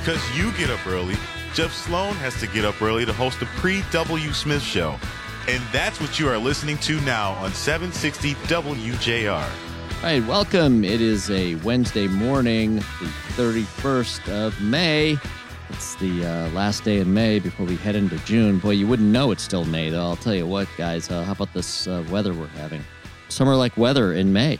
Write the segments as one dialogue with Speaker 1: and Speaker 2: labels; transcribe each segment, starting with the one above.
Speaker 1: Because you get up early, Jeff Sloan has to get up early to host the pre W. Smith Show. And that's what you are listening to now on 760 WJR.
Speaker 2: All right, welcome. It is a Wednesday morning, the 31st of May. It's the uh, last day in May before we head into June. Boy, you wouldn't know it's still May, though. I'll tell you what, guys. Uh, how about this uh, weather we're having? Summer like weather in May.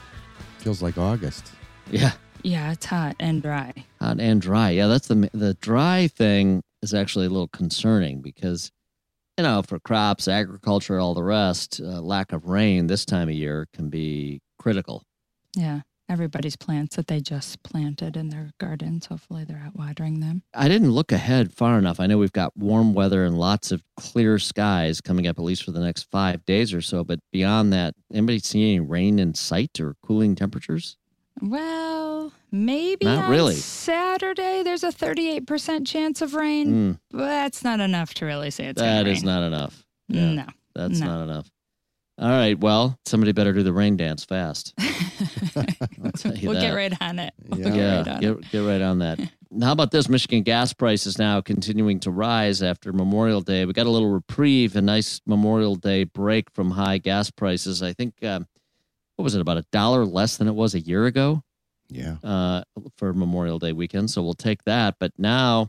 Speaker 3: Feels like August.
Speaker 2: Yeah,
Speaker 4: Yeah, it's hot and dry.
Speaker 2: hot and dry. Yeah, that's the the dry thing is actually a little concerning because you know for crops, agriculture, all the rest, uh, lack of rain this time of year can be critical.
Speaker 4: Yeah. Everybody's plants that they just planted in their gardens. Hopefully they're out watering them.
Speaker 2: I didn't look ahead far enough. I know we've got warm weather and lots of clear skies coming up at least for the next five days or so. But beyond that, anybody see any rain in sight or cooling temperatures?
Speaker 4: Well, maybe
Speaker 2: Not
Speaker 4: on
Speaker 2: really.
Speaker 4: Saturday there's a 38% chance of rain,
Speaker 2: Mm,
Speaker 4: but that's not enough to really say it's
Speaker 2: that
Speaker 4: gonna
Speaker 2: not enough. Yeah,
Speaker 4: No.
Speaker 2: That's
Speaker 4: no.
Speaker 2: not enough. All right. Well, somebody better do the rain dance fast. I'll tell you
Speaker 4: we'll
Speaker 2: that.
Speaker 4: get right on it. We'll
Speaker 3: Yeah.
Speaker 4: get right on it.
Speaker 2: get, get right on that. How about this? Michigan gas prices now continuing to rise after Memorial Day. We got a little reprieve, a nice Memorial Day break from high gas prices. I think, um, what was it, about a dollar less than it was a year ago
Speaker 3: Yeah.
Speaker 2: uh, for Memorial Day weekend. So we'll take that. But now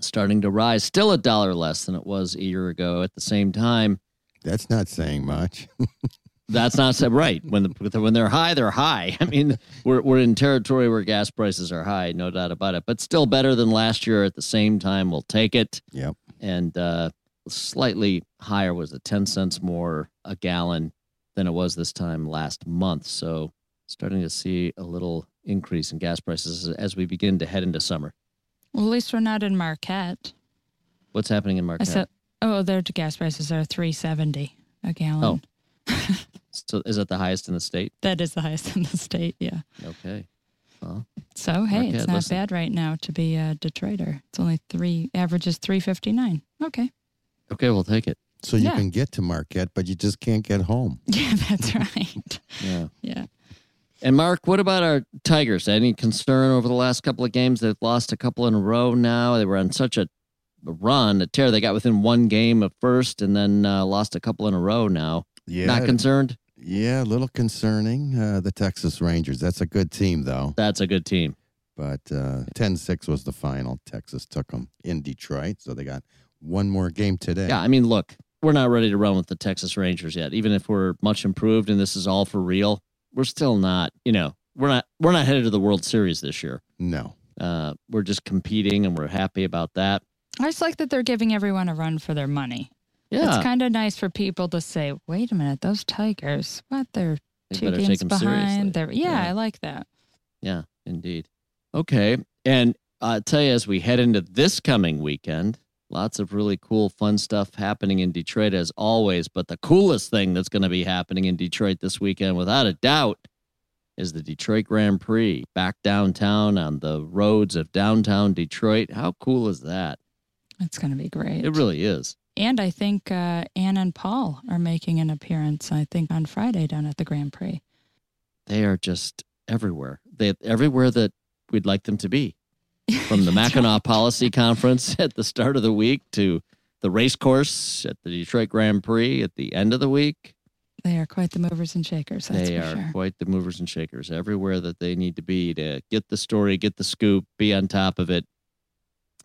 Speaker 2: starting to rise, still a dollar less than it was a year ago. At the same time,
Speaker 3: That's not saying much.
Speaker 2: That's not so right. When the, when they're high, they're high. I mean, we're we're in territory where gas prices are high, no doubt about it. But still better than last year. At the same time, we'll take it.
Speaker 3: Yep.
Speaker 2: And uh, slightly higher was it ten cents more a gallon than it was this time last month. So starting to see a little increase in gas prices as we begin to head into summer.
Speaker 4: Well, at least we're not in Marquette.
Speaker 2: What's happening in
Speaker 4: I
Speaker 2: Marquette?
Speaker 4: said, oh, their gas prices are 370 a gallon.
Speaker 2: Oh. so is it the highest in the state?
Speaker 4: That is the highest in the state. Yeah.
Speaker 2: Okay. Well,
Speaker 4: So hey,
Speaker 2: Marquette,
Speaker 4: it's not
Speaker 2: listen.
Speaker 4: bad right now to be a Detroiter. It's only three averages three fifty nine. Okay.
Speaker 2: okay, we'll take it.
Speaker 3: So you
Speaker 4: Yeah.
Speaker 3: can get to Marquette, but you just can't get home.
Speaker 4: Yeah, that's right.
Speaker 2: Yeah.
Speaker 4: yeah.
Speaker 2: And Mark, what about our Tigers? Any concern over the last couple of games? They've lost a couple in a row now. They were on such a run, a tear. They got within one game at first and then uh, lost a couple in a row now.
Speaker 3: Yeah.
Speaker 2: Not concerned?
Speaker 3: yeah, a little concerning. Uh, the Texas Rangers. That's a good team, though.
Speaker 2: That's a good team.
Speaker 3: But uh, 10-6 was the final. Texas took them in Detroit, so they got one more game today.
Speaker 2: Yeah, I mean, look, we're not ready to run with the Texas Rangers yet. Even if we're much improved and this is all for real, we're still not, you know, we're not we're not headed to the World Series this year.
Speaker 3: No.
Speaker 2: Uh, we're just competing and we're happy about that.
Speaker 4: I just like that they're giving everyone a run for their money.
Speaker 2: Yeah.
Speaker 4: It's kind of nice for people to say, "Wait a minute, those Tigers, what? They're
Speaker 2: They
Speaker 4: two games behind." They're yeah,
Speaker 2: Yeah.
Speaker 4: I like that.
Speaker 2: Yeah, indeed. Okay. And I'll tell you, as we head into this coming weekend, lots of really cool, fun stuff happening in Detroit as always. But the coolest thing that's going to be happening in Detroit this weekend, without a doubt, is the Detroit Grand Prix back downtown on the roads of downtown Detroit. How cool is that?
Speaker 4: It's going to be great.
Speaker 2: It really is.
Speaker 4: and I think uh, Anne and Paul are making an appearance. I think on Friday down at the Grand Prix.
Speaker 2: They are just everywhere. They everywhere that we'd like them to be. From the Mackinac Policy Conference at the start of the week to the race course at the Detroit Grand Prix at the end of the week.
Speaker 4: They are quite the movers and shakers. That's
Speaker 2: they are
Speaker 4: sure.
Speaker 2: quite the movers and shakers everywhere that they need to be to get the story, get the scoop, be on top of it.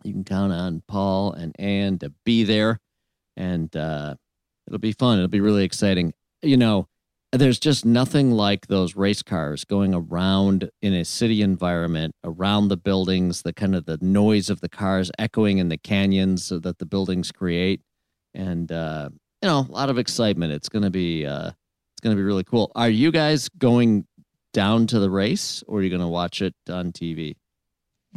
Speaker 2: You can count on Paul and Ann to be there, and uh, it'll be fun. It'll be really exciting. You know, there's just nothing like those race cars going around in a city environment, around the buildings, the kind of the noise of the cars echoing in the canyons that the buildings create, and uh, you know, a lot of excitement. It's gonna be uh, it's gonna be really cool. Are you guys going down to the race, or are you gonna watch it on TV?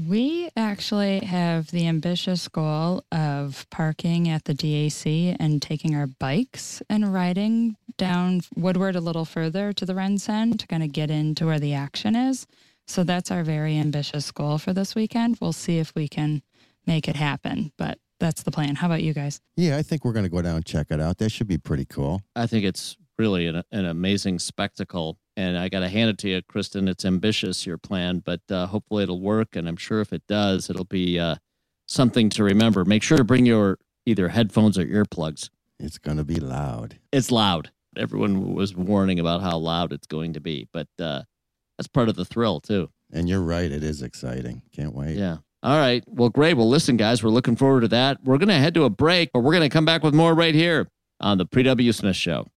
Speaker 4: We actually have the ambitious goal of parking at the DAC and taking our bikes and riding down Woodward a little further to the RenCen to kind of get into where the action is. So that's our very ambitious goal for this weekend. We'll see if we can make it happen, but that's the plan. How about you guys?
Speaker 3: Yeah, I think we're going to go down and check it out. That should be pretty cool.
Speaker 2: I think it's really an, an amazing spectacle. And I got to hand it to you, Kristin. It's ambitious, your plan, but uh, hopefully it'll work. And I'm sure if it does, it'll be uh, something to remember. Make sure to bring your either headphones or earplugs.
Speaker 3: It's going to be loud.
Speaker 2: It's loud. Everyone was warning about how loud it's going to be, but uh, that's part of the thrill too.
Speaker 3: And you're right. It is exciting. Can't wait.
Speaker 2: Yeah. All right. Well, great. Well, listen, guys, we're looking forward to that. We're going to head to a break, but we're going to come back with more right here on the Pre W. Smith Show.